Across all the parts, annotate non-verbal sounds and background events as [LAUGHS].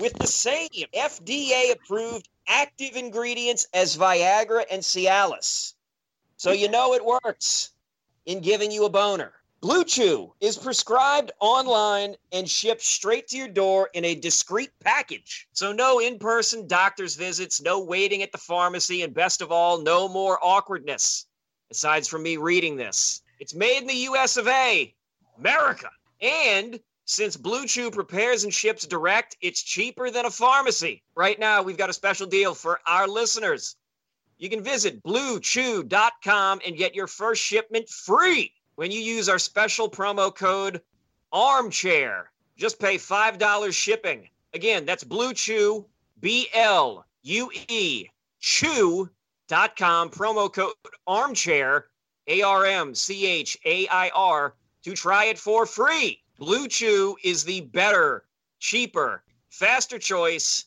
with the same FDA approved active ingredients as Viagra and Cialis. So you know it works in giving you a boner. Blue Chew is prescribed online and shipped straight to your door in a discreet package. So no in-person doctor's visits, no waiting at the pharmacy, and best of all, no more awkwardness. Aside from me reading this, it's made in the US of A, America. And since Blue Chew prepares and ships direct, it's cheaper than a pharmacy. Right now, we've got a special deal for our listeners. You can visit bluechew.com and get your first shipment free when you use our special promo code armchair. Just pay $5 shipping. Again, that's Blue Chew, B L U E, chew.com, promo code armchair, A R M C H A I R, to try it for free. Blue Chew is the better, cheaper, faster choice.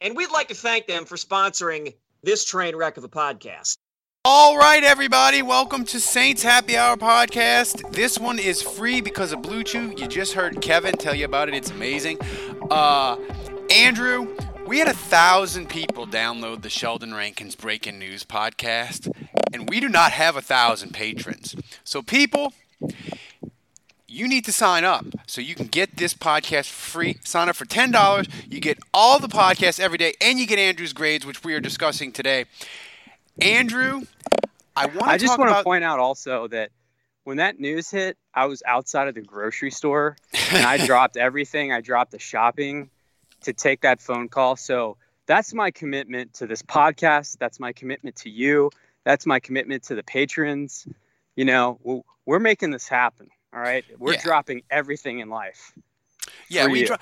And we'd like to thank them for sponsoring this train wreck of a podcast. All right, everybody, welcome to Saints Happy Hour podcast. This one is free because of Blue Chew. You just heard Kevin tell you about it. It's amazing. Uh, Andrew, we had a thousand people download the Sheldon Rankins Breaking News podcast, and we do not have a thousand patrons. So, people, you need to sign up so you can get this podcast free. Sign up for $10. You get all the podcasts every day, and you get Andrew's grades, which we are discussing today. Andrew, I want I just want to point out also that when that news hit, I was outside of the grocery store and I [LAUGHS] dropped everything. I dropped the shopping to take that phone call. So that's my commitment to this podcast. That's my commitment to you. That's my commitment to the patrons. You know, we're making this happen. All right. We're yeah. dropping everything in life. Yeah, we dro-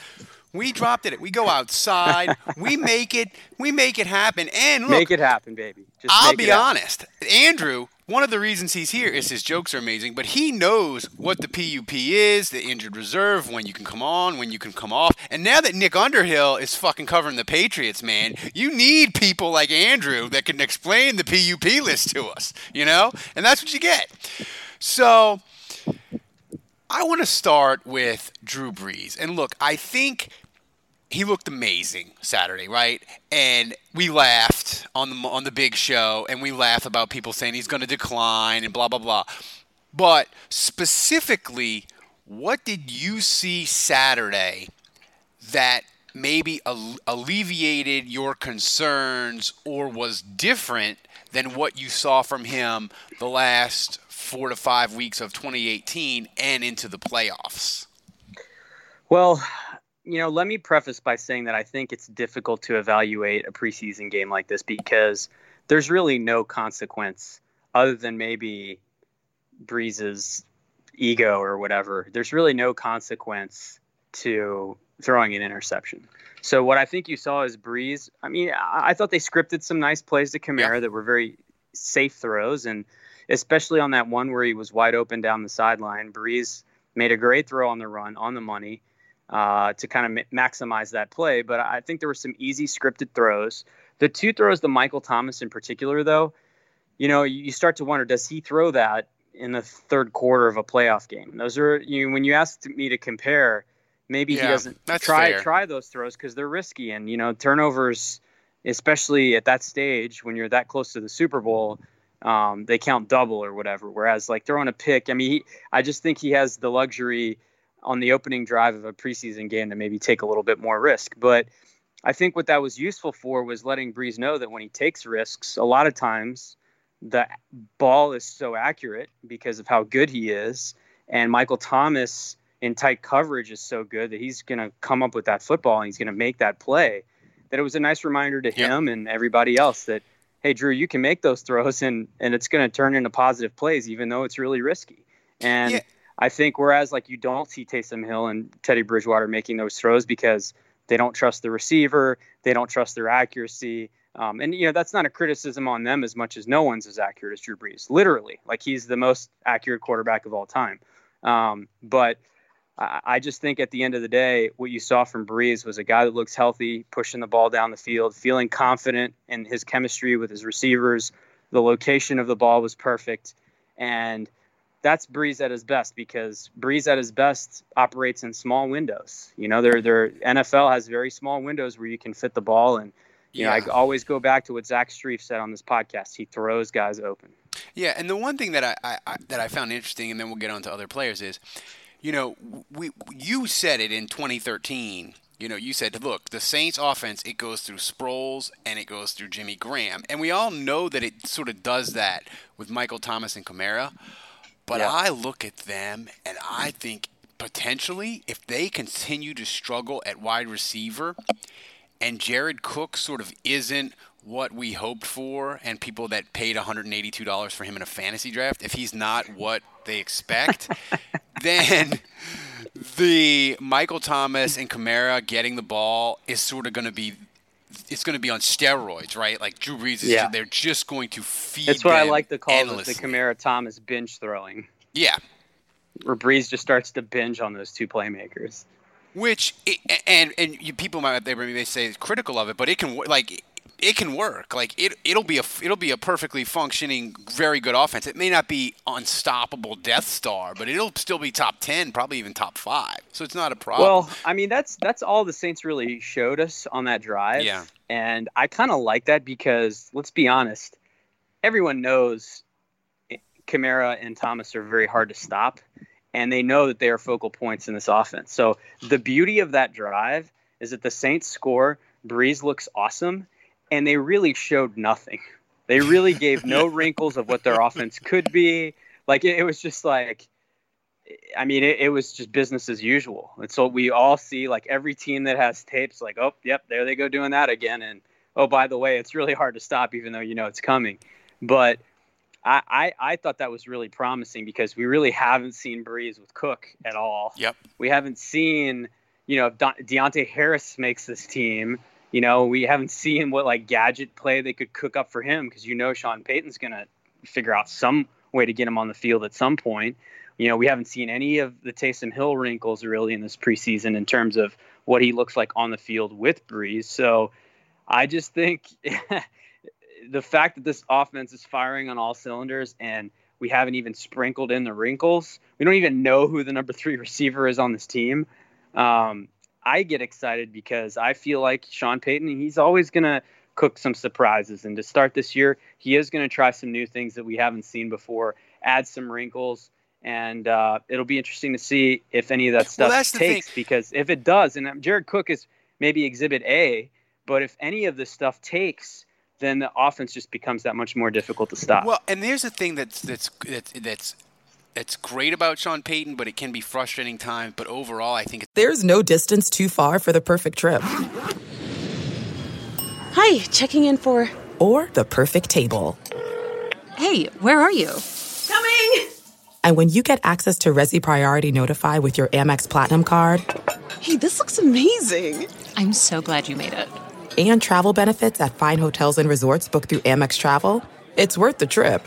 we dropped it. We go outside. [LAUGHS] we make it. We make it happen. And look, make it happen, baby. Just I'll be honest. Andrew, one of the reasons he's here is his jokes are amazing, but he knows what the PUP is, the injured reserve, when you can come on, when you can come off. And now that Nick Underhill is fucking covering the Patriots, man, you need people like Andrew that can explain the PUP list to us, you know? And that's what you get. So I want to start with Drew Brees. And look, I think he looked amazing Saturday, right? And we laughed on the on the big show, and we laughed about people saying he's going to decline and blah blah blah. But specifically, what did you see Saturday that maybe alleviated your concerns or was different than what you saw from him the last four to five weeks of 2018 and into the playoffs? Well, you know, let me preface by saying that I think it's difficult to evaluate a preseason game like this because there's really no consequence other than maybe Brees's ego or whatever. There's really no consequence to throwing an interception. So what I think you saw is Breeze. I mean, I, thought they scripted some nice plays to Kamara yeah. that were very safe throws, and especially on that one where he was wide open down the sideline. Brees made a great throw on the run, on the money, uh, to kind of maximize that play. But I think there were some easy scripted throws. The two throws to Michael Thomas in particular, though, you know, you start to wonder does he throw that in the third quarter of a playoff game? And those are you when you asked me to compare, maybe yeah, he doesn't try fair. try those throws because they're risky and you know turnovers, especially at that stage when you're that close to the Super Bowl um, they count double or whatever. Whereas like throwing a pick, I mean, he, I just think he has the luxury on the opening drive of a preseason game to maybe take a little bit more risk. But I think what that was useful for was letting Brees know that when he takes risks, a lot of times the ball is so accurate because of how good he is, and Michael Thomas in tight coverage is so good that he's going to come up with that football and he's going to make that play. That it was a nice reminder to him and everybody else that hey Drew, you can make those throws and and it's going to turn into positive plays, even though it's really risky. And yeah. I think whereas like you don't see Taysom Hill and Teddy Bridgewater making those throws because they don't trust the receiver, they don't trust their accuracy. Um, and you know that's not a criticism on them as much as no one's as accurate as Drew Brees. Literally, like he's the most accurate quarterback of all time. Um, but I, I just think at the end of the day, what you saw from Brees was a guy that looks healthy, pushing the ball down the field, feeling confident in his chemistry with his receivers. The location of the ball was perfect, and that's Brees at his best because Brees at his best operates in small windows. You know, their their NFL has very small windows where you can fit the ball and you yeah. know, I always go back to what Zach Strief said on this podcast. He throws guys open. Yeah, and the one thing that I, I, I, that I found interesting, and then we'll get on to other players, is, you know, we you said it in 2013. You know, you said, look, the Saints offense, it goes through Sproles and it goes through Jimmy Graham. And we all know that it sort of does that with Michael Thomas and Kamara. But yeah. I look at them and I think potentially if they continue to struggle at wide receiver and Jared Cook sort of isn't what we hoped for and people that paid $182 for him in a fantasy draft, if he's not what they expect, [LAUGHS] then the Michael Thomas and Kamara getting the ball is sort of going to be it's going to be on steroids, right? Like Drew Brees, is, yeah. they're just going to feed. That's what I like to call the Kamara Thomas binge throwing. Yeah, where Brees just starts to binge on those two playmakers. Which and and you, people might they may say it's critical of it, but it can like it can work. Like it it'll be a it'll be a perfectly functioning, very good offense. It may not be unstoppable Death Star, but it'll still be top ten, probably even top five. So it's not a problem. Well, I mean that's that's all the Saints really showed us on that drive. Yeah, and I kind of like that because let's be honest, everyone knows Kamara and Thomas are very hard to stop and they know that they are focal points in this offense. So the beauty of that drive is that the Saints score, Brees looks awesome, and they really showed nothing. They really gave no [LAUGHS] wrinkles of what their offense could be. Like it, it was just like, I mean, it, it, was just business as usual. And so we all see. Like every team that has tapes, like, oh, yep, there they go doing that again. And oh, by the way, it's really hard to stop, even though you know it's coming. But I, I, I thought that was really promising because we really haven't seen Brees with Cook at all. Yep. We haven't seen, you know, if De- Deonte Harris makes this team, you know, we haven't seen what like gadget play they could cook up for him because you know Sean Payton's going to figure out some way to get him on the field at some point. You know, we haven't seen any of the Taysom Hill wrinkles really in this preseason in terms of what he looks like on the field with Brees. So I just think [LAUGHS] the fact that this offense is firing on all cylinders and we haven't even sprinkled in the wrinkles. We don't even know who the number three receiver is on this team. Um, I get excited because I feel like Sean Payton, he's always going to cook some surprises. And to start this year, he is going to try some new things that we haven't seen before, add some wrinkles. And uh, it'll be interesting to see if any of that stuff well, takes. Because if it does, and Jared Cook is maybe exhibit A, but if any of this stuff takes, then the offense just becomes that much more difficult to stop. Well, and there's a thing that's that's that's that's that's great about Sean Payton, but it can be frustrating times. But overall, I think there's no distance too far for the perfect trip. Hi, checking in for or the perfect table. Hey, where are you? Coming. And when you get access to Resy Priority Notify with your Amex Platinum card. Hey, this looks amazing! I'm so glad you made it and travel benefits at fine hotels and resorts booked through Amex Travel, it's worth the trip.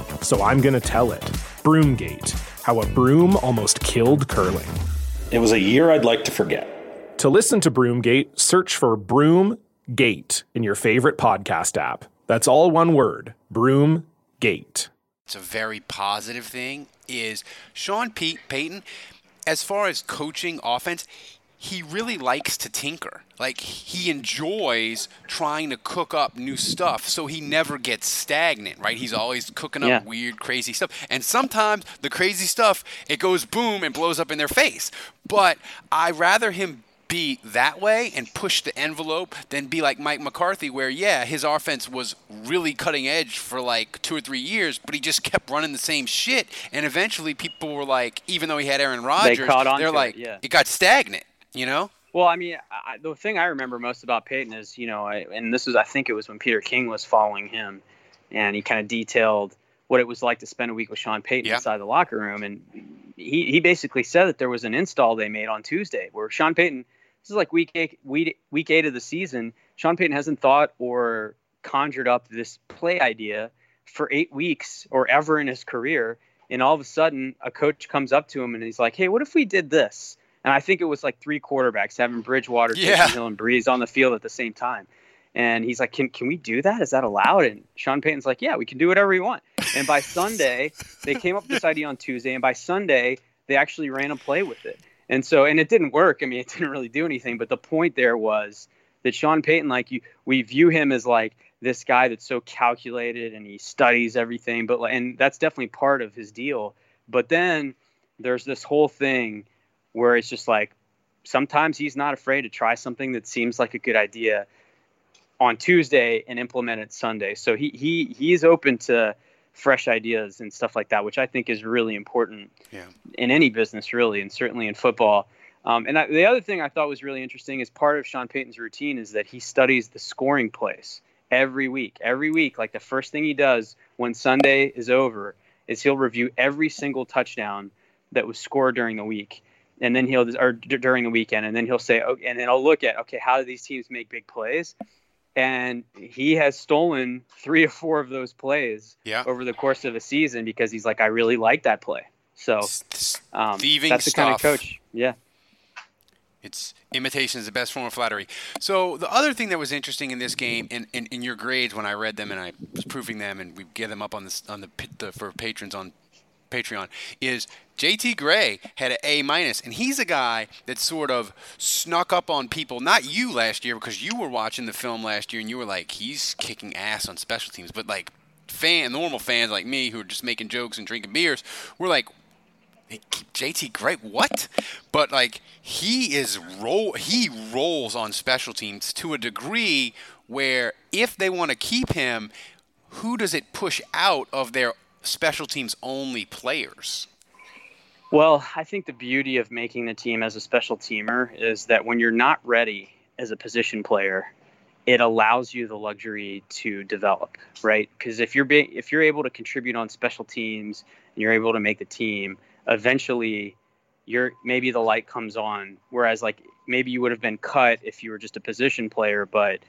so I'm going to tell it. Broomgate How a Broom Almost Killed Curling. It was a year I'd like to forget. To listen to Broomgate, search for Broomgate in your favorite podcast app. That's all one word Broomgate. It's a very positive thing is Sean Pete Payton, as far as coaching offense, he really likes to tinker. Like he enjoys trying to cook up new stuff, so he never gets stagnant, right? He's always cooking up Yeah. weird, crazy stuff. And sometimes the crazy stuff it goes boom and blows up in their face. But I rather him be that way and push the envelope than be like Mike McCarthy, where yeah, his offense was really cutting edge for like two or three years, but he just kept running the same shit, and eventually people were like, even though he had Aaron Rodgers, on they're to it, like, yeah. it got stagnant, you know? Well, I mean, I, the thing I remember most about Payton is, you know, I, and this was, I think it was when Peter King was following him, and he kind of detailed what it was like to spend a week with Sean Payton Yeah. inside the locker room, and he he basically said that there was an install they made on Tuesday where Sean Payton, this is like week eight, week, week eight of the season, Sean Payton hasn't thought or conjured up this play idea for eight weeks or ever in his career, and all of a sudden a coach comes up to him and he's like, "Hey, what if we did this?" And I think it was like three quarterbacks having Bridgewater, Yeah. Hill, and Brees on the field at the same time. And he's like, can, can we do that? Is that allowed? And Sean Payton's like, yeah, we can do whatever we want. And by Sunday, they came up with this idea on Tuesday. And by Sunday, they actually ran a play with it. And so, and it didn't work. I mean, it didn't really do anything. But the point there was that Sean Payton, like you, we view him as like this guy that's so calculated and he studies everything. But, like- and that's definitely part of his deal. But then there's this whole thing where it's just like sometimes he's not afraid to try something that seems like a good idea on Tuesday and implement it Sunday. So he he he's open to fresh ideas and stuff like that, which I think is really important Yeah. in any business, really, and certainly in football. Um, and I, the other thing I thought was really interesting is part of Sean Payton's routine is that he studies the scoring place every week. Every week, like the first thing he does when Sunday is over is he'll review every single touchdown that was scored during the week, and then he'll or d- during the weekend, and then he'll say, okay, and then I'll look at okay, how do these teams make big plays? And he has stolen three or four of those plays Yeah. over the course of a season because he's like, I really like that play. So um, thieving that's the kind of coach. Yeah. It's imitation is the best form of flattery. So the other thing that was interesting in this game, and in, in, your grades when I read them and I was proofing them, and we get them up on this on the, pit- the for patrons on Patreon, is JT Gray had an A minus, and he's a guy that sort of snuck up on people. Not you last year because you were watching the film last year and you were like, he's kicking ass on special teams, but like fan normal fans like me who are just making jokes and drinking beers, we're like, JT Gray, what? But like he is roll he rolls on special teams to a degree where if they want to keep him, who does it push out of their special teams only players? Well, I think the beauty of making the team as a special teamer is that when you're not ready as a position player, it allows you the luxury to develop, right? Because if you're be- if you're able to contribute on special teams and you're able to make the team, eventually you're maybe the light comes on. Whereas like maybe you would have been cut if you were just a position player, but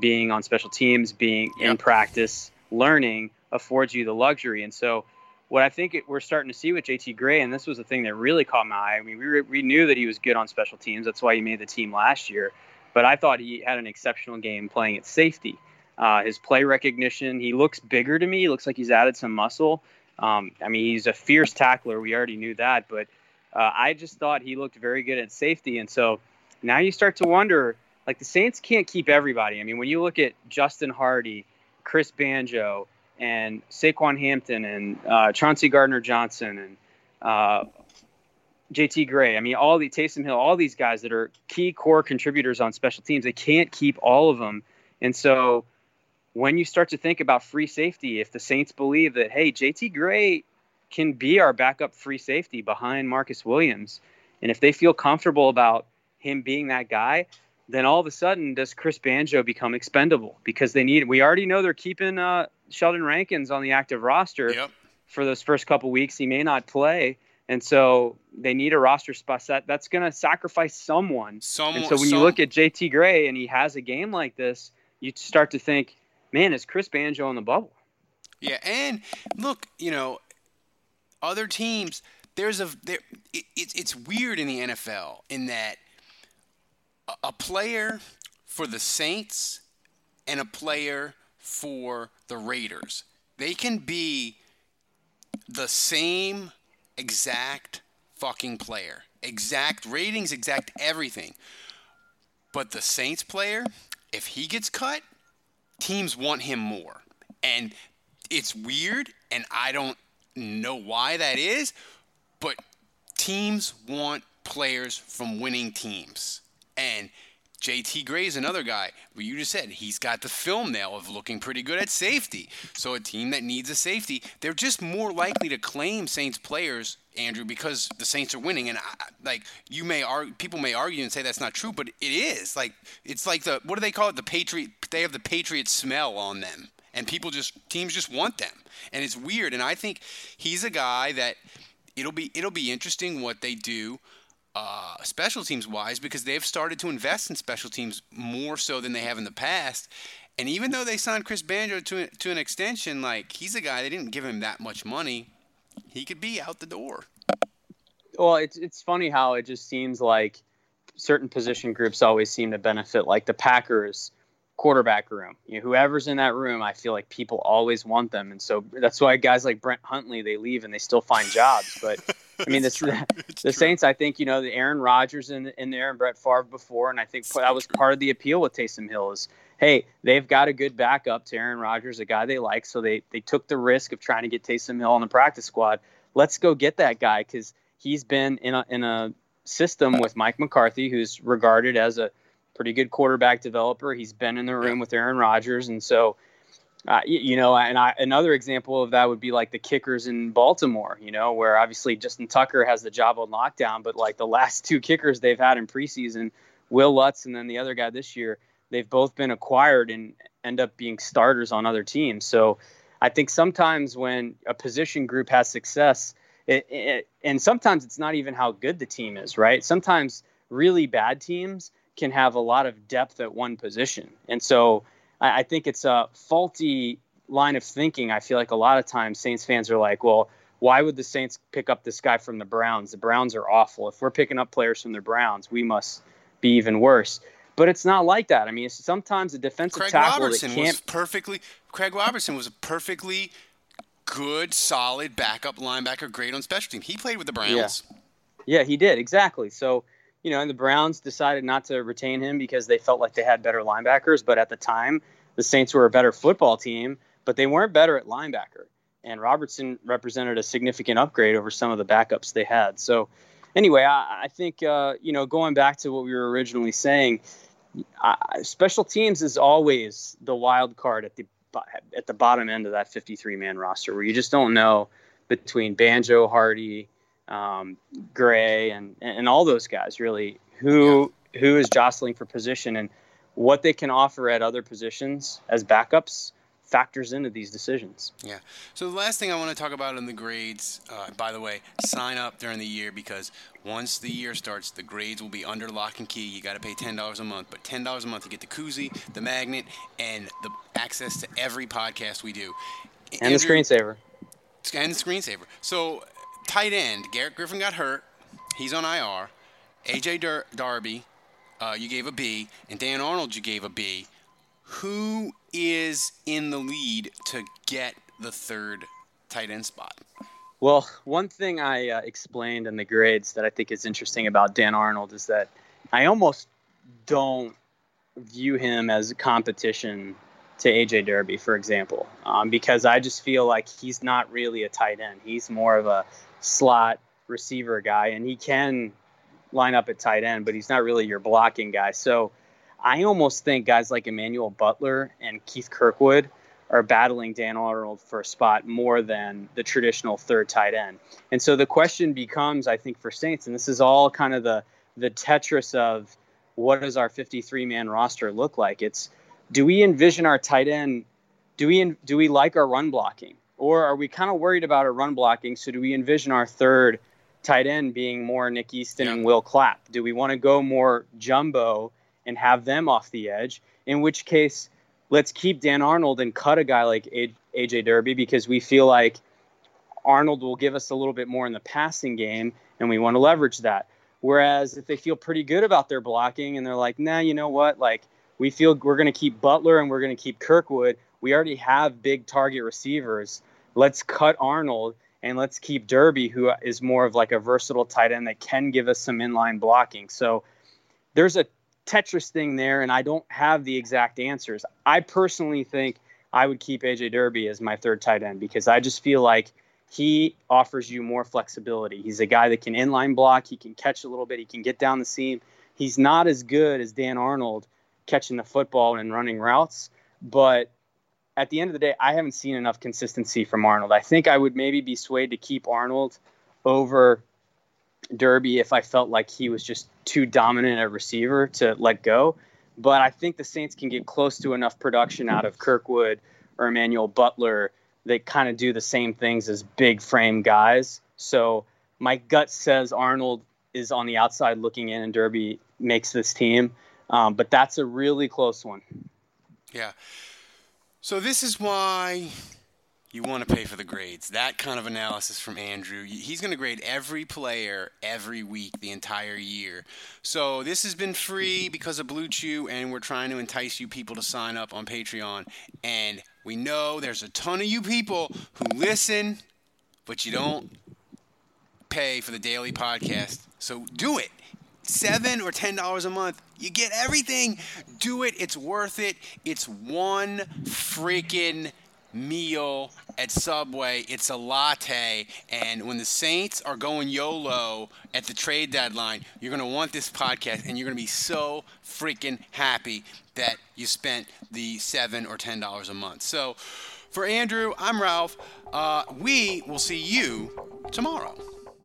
being on special teams, being in practice, learning affords you the luxury. And so what I think it, we're starting to see with JT Gray, and this was the thing that really caught my eye. I mean, we, were, we knew that he was good on special teams. That's why he made the team last year. But I thought he had an exceptional game playing at safety. Uh, his play recognition, he looks bigger to me. He looks like he's added some muscle. Um, I mean, he's a fierce tackler. We already knew that. But uh, I just thought he looked very good at safety. And so now you start to wonder like the Saints can't keep everybody. I mean, when you look at Justin Hardee, Chris Banjo, and Saquan Hampton and uh, Chauncey Gardner Johnson and uh, JT Gray. I mean, all the Taysom Hill, all these guys that are key core contributors on special teams. They can't keep all of them, and so when you start to think about free safety, if the Saints believe that hey, JT Gray can be our backup free safety behind Marcus Williams, and if they feel comfortable about him being that guy, then all of a sudden does Chris Banjo become expendable because they need we already know they're keeping uh, Sheldon Rankins on the active roster yep. for those first couple weeks he may not play and so they need a roster spot that that's going to sacrifice someone Someone- and so when some- you look at JT Gray and he has a game like this you start to think man is Chris Banjo on the bubble Yeah, and look, you know, other teams. There's a there. It, it's it's weird in the NFL in that a, a player for the Saints and a player for the Raiders, they can be the same exact fucking player. Exact ratings, exact everything. But the Saints player, if he gets cut, teams want him more. And it's weird, and I don't know why that is, but teams want players from winning teams. And JT Gray is another guy. Well, you just said he's got the film now of looking pretty good at safety. So a team that needs a safety, they're just more likely to claim Saints players, Andrew, because the Saints are winning. And I, like you may argue, people may argue and say that's not true, but it is. Like it's like the what do they call it? The Patriot. They have the Patriot smell on them, and people just teams just want them, and it's weird. And I think he's a guy that it'll be it'll be interesting what they do uh, special teams wise because they've started to invest in special teams more so than they have in the past. And even though they signed Chris Banjo to to an extension, like he's a guy they didn't give him that much money, he could be out the door. Well, it's it's funny how it just seems like certain position groups always seem to benefit. Like the Packers quarterback room. You know, whoever's in that room, I feel like people always want them, and so that's why guys like Brent Huntley they leave and they still find jobs. But [LAUGHS] I mean, this, the, [LAUGHS] the Saints, I think you know the Aaron Rodgers in in there and Brett Favre before, and I think that was part of the appeal with Taysom Hill is. Hey, they've got a good backup to Aaron Rodgers, a guy they like, so they they took the risk of trying to get Taysom Hill on the practice squad. Let's go get that guy because he's been in a in a system with Mike McCarthy, who's regarded as a pretty good quarterback developer. He's been in the room with Aaron Rodgers, and so uh, you, know, and I, another example of that would be like the kickers in Baltimore. You know, where obviously Justin Tucker has the job on lockdown, but like the [LAUGHS] last two kickers they've had in preseason, Will Lutz and then the other guy this year, they've both been acquired and end up being starters on other teams. So I think sometimes when a position group has success. It, it, and sometimes it's not even how good the team is, right? Sometimes really bad teams can have a lot of depth at one position. And so I, I think it's a faulty line of thinking. I feel like a lot of times Saints fans are like, well, why would the Saints pick up this guy from the Browns? The Browns are awful. If we're picking up players from the Browns, we must be even worse. But it's not like that. I mean, sometimes a defensive Craig tackle Robertson that can't was perfectly. Craig Robertson was a perfectly good, solid backup linebacker, great on special team. He played with the Browns. Yeah, yeah he did exactly. So you know, and the Browns decided not to retain him because they felt like they had better linebackers. But at the time, the Saints were a better football team, but they weren't better at linebacker. And Robertson represented a significant upgrade over some of the backups they had. So, anyway, I, I think, uh, you know, going back to what we were originally saying, I, special teams is always the wild card at the at the bottom end of that 53 man roster where you just don't know between Banjo, Hardee, um, Gray, and and all those guys really who yeah. who is jostling for position and what they can offer at other positions as backups factors into these decisions. Yeah. So the last thing I want to talk about in the grades, uh, by the way, sign up during the year because once the year starts, the grades will be under lock and key. You got to pay ten dollars a month, but ten dollars a month you get the koozie, the magnet, and the access to every podcast we do, and Andrew, the screensaver. And the screensaver. So tight end, Garrett Griffin got hurt. He's on IR. AJ Dar- Derby, uh, you gave a B, and Dan Arnold, you gave a B. Who is in the lead to get the third tight end spot? Well, one thing I uh, explained in the grades that I think is interesting about Dan Arnold is that I almost don't view him as a competition to AJ Derby, for example, um, because I just feel like he's not really a tight end. He's more of a slot receiver guy, and he can line up at tight end, but he's not really your blocking guy. So I almost think guys like Emmanuel Butler and Keith Kirkwood are battling Dan Arnold for a spot more than the traditional third tight end. And so the question becomes, I think, for Saints, and this is all kind of the the Tetris of what does our 53 man roster look like? It's do we envision our tight end? Do we do we like our run blocking? Or are we kind of worried about our run blocking? So do we envision our third tight end being more Nick Easton yeah. and Will Clapp? Do we want to go more jumbo and have them off the edge? In which case, let's keep Dan Arnold and cut a guy like AJ Derby because we feel like Arnold will give us a little bit more in the passing game and we want to leverage that. Whereas if they feel pretty good about their blocking and they're like, nah, you know what? Like, we feel we're going to keep Butler and we're going to keep Kirkwood we already have big target receivers. Let's cut Arnold and let's keep Derby, who is more of like a versatile tight end that can give us some inline blocking. So there's a Tetris thing there, and I don't have the exact answers. I personally think I would keep AJ Derby as my third tight end because I just feel like he offers you more flexibility. He's a guy that can inline block, he can catch a little bit, he can get down the seam. He's not as good as Dan Arnold catching the football and running routes, but at the end of the day, I haven't seen enough consistency from Arnold. I think I would maybe be swayed to keep Arnold over Derby if I felt like he was just too dominant a receiver to let go. But I think the Saints can get close to enough production out of Kirkwood or Emmanuel Butler that kind of do the same things as big frame guys. So my gut says Arnold is on the outside looking in and Derby makes this team. Um, but that's a really close one. Yeah. So this is why you want to pay for the grades. That kind of analysis from Andrew. He's going to grade every player every week, the entire year. So this has been free because of Blue Chew, and we're trying to entice you people to sign up on Patreon. And we know there's a ton of you people who listen, but you don't pay for the daily podcast. So do it. Seven or ten dollars a month, you get everything. Do it. It's worth it. It's one freaking meal at Subway. It's a latte. And when the Saints are going YOLO at the trade deadline, you're going to want this podcast and you're going to be so freaking happy that you spent the seven or ten dollars a month. So for Andrew, I'm Ralph. Uh, we will see you tomorrow.